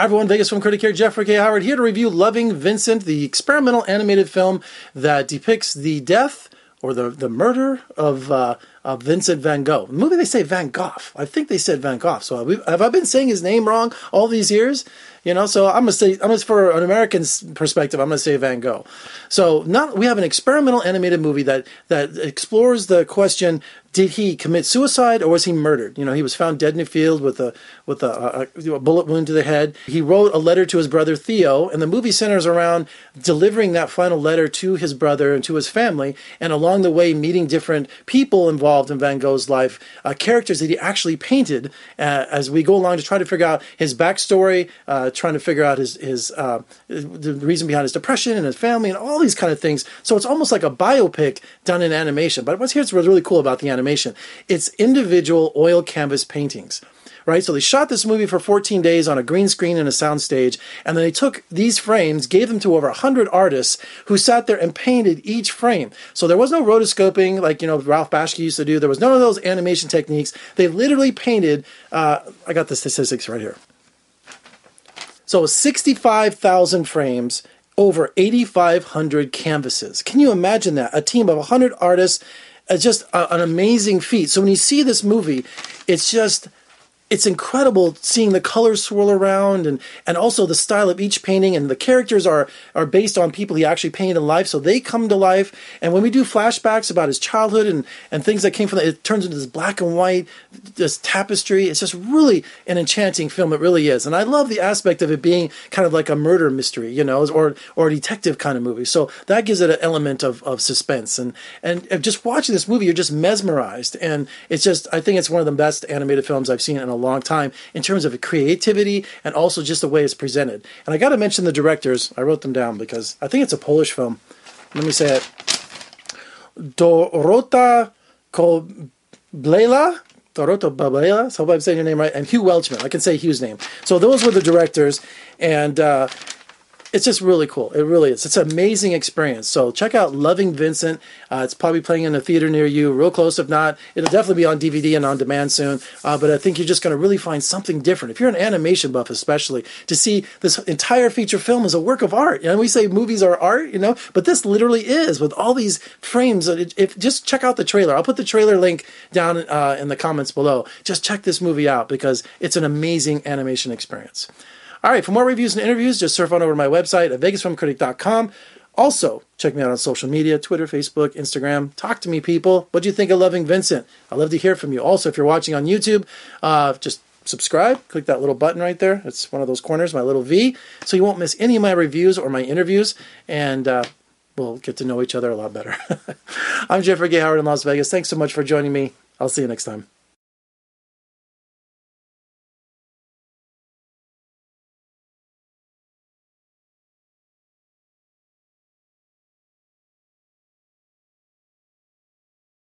Hi everyone, Vegas film critic here, Jeffrey K. Howard, here to review Loving Vincent, the experimental animated film that depicts the death or the, the murder of, uh, of Vincent Van Gogh. The movie they say Van Gogh. I think they said Van Gogh. So have, we, have I been saying his name wrong all these years? You know, so I'm gonna say, I'm gonna for an American perspective, I'm gonna say Van Gogh. So not we have an experimental animated movie that that explores the question: Did he commit suicide or was he murdered? You know, he was found dead in a field with a with a, a, a bullet wound to the head. He wrote a letter to his brother Theo, and the movie centers around delivering that final letter to his brother and to his family, and along the way meeting different people involved in Van Gogh's life, uh, characters that he actually painted uh, as we go along to try to figure out his backstory. Uh, trying to figure out his his uh, the reason behind his depression and his family and all these kind of things. So it's almost like a biopic done in animation. But what's here's what's really cool about the animation: it's individual oil canvas paintings right? So they shot this movie for 14 days on a green screen and a sound stage, and then they took these frames, gave them to over 100 artists who sat there and painted each frame. So there was no rotoscoping like, you know, Ralph Bakshi used to do. There was none of those animation techniques. They literally painted, uh, I got the statistics right here. So 65,000 frames, over 8,500 canvases. Can you imagine that? A team of 100 artists, uh, just a, an amazing feat. So when you see this movie, it's just it's incredible seeing the colors swirl around and, and also the style of each painting and the characters are, are based on people he actually painted in life. So they come to life. And when we do flashbacks about his childhood and, and things that came from that it turns into this black and white this tapestry. It's just really an enchanting film. It really is. And i love the aspect of it being kind of like a murder mystery you know or or a detective kind of movie. So that gives it an element of, of suspense. And and just watching this movie you're just mesmerized. And it's just i think it's one of the best animated films i've seen in a long time in terms of creativity and also just the way it's presented. And I got to mention the directors. I wrote them down because I think it's a Polish film. Let me say it. Dorota Kobiela. Dorota Babela, so I hope I'm saying your name right, and Hugh Welchman. I can say Hugh's name. So those were the directors, and uh, it's just really cool. It really is. It's an amazing experience. So check out Loving Vincent. Uh, it's probably playing in a theater near you, real close. If not, it'll definitely be on DVD and on demand soon. Uh, but I think you're just going to really find something different. If you're an animation buff, especially, to see this entire feature film as a work of art. Know, we say movies are art, you know, but this literally is with all these frames. If just check out the trailer. I'll put the trailer link down uh, in the comments below. Just check this movie out because it's an amazing animation experience. All right, for more reviews and interviews, just surf on over to my website at vegasfilmcritic.com. Also, check me out on social media Twitter, Facebook, Instagram. Talk to me, people. What do you think of Loving Vincent? I'd love to hear from you. Also, if you're watching on YouTube, uh, just subscribe. Click that little button right there. It's one of those corners, my little V, so you won't miss any of my reviews or my interviews. And uh, we'll get to know each other a lot better. I'm Jeffrey K. Howard in Las Vegas. Thanks so much for joining me. I'll see you next time.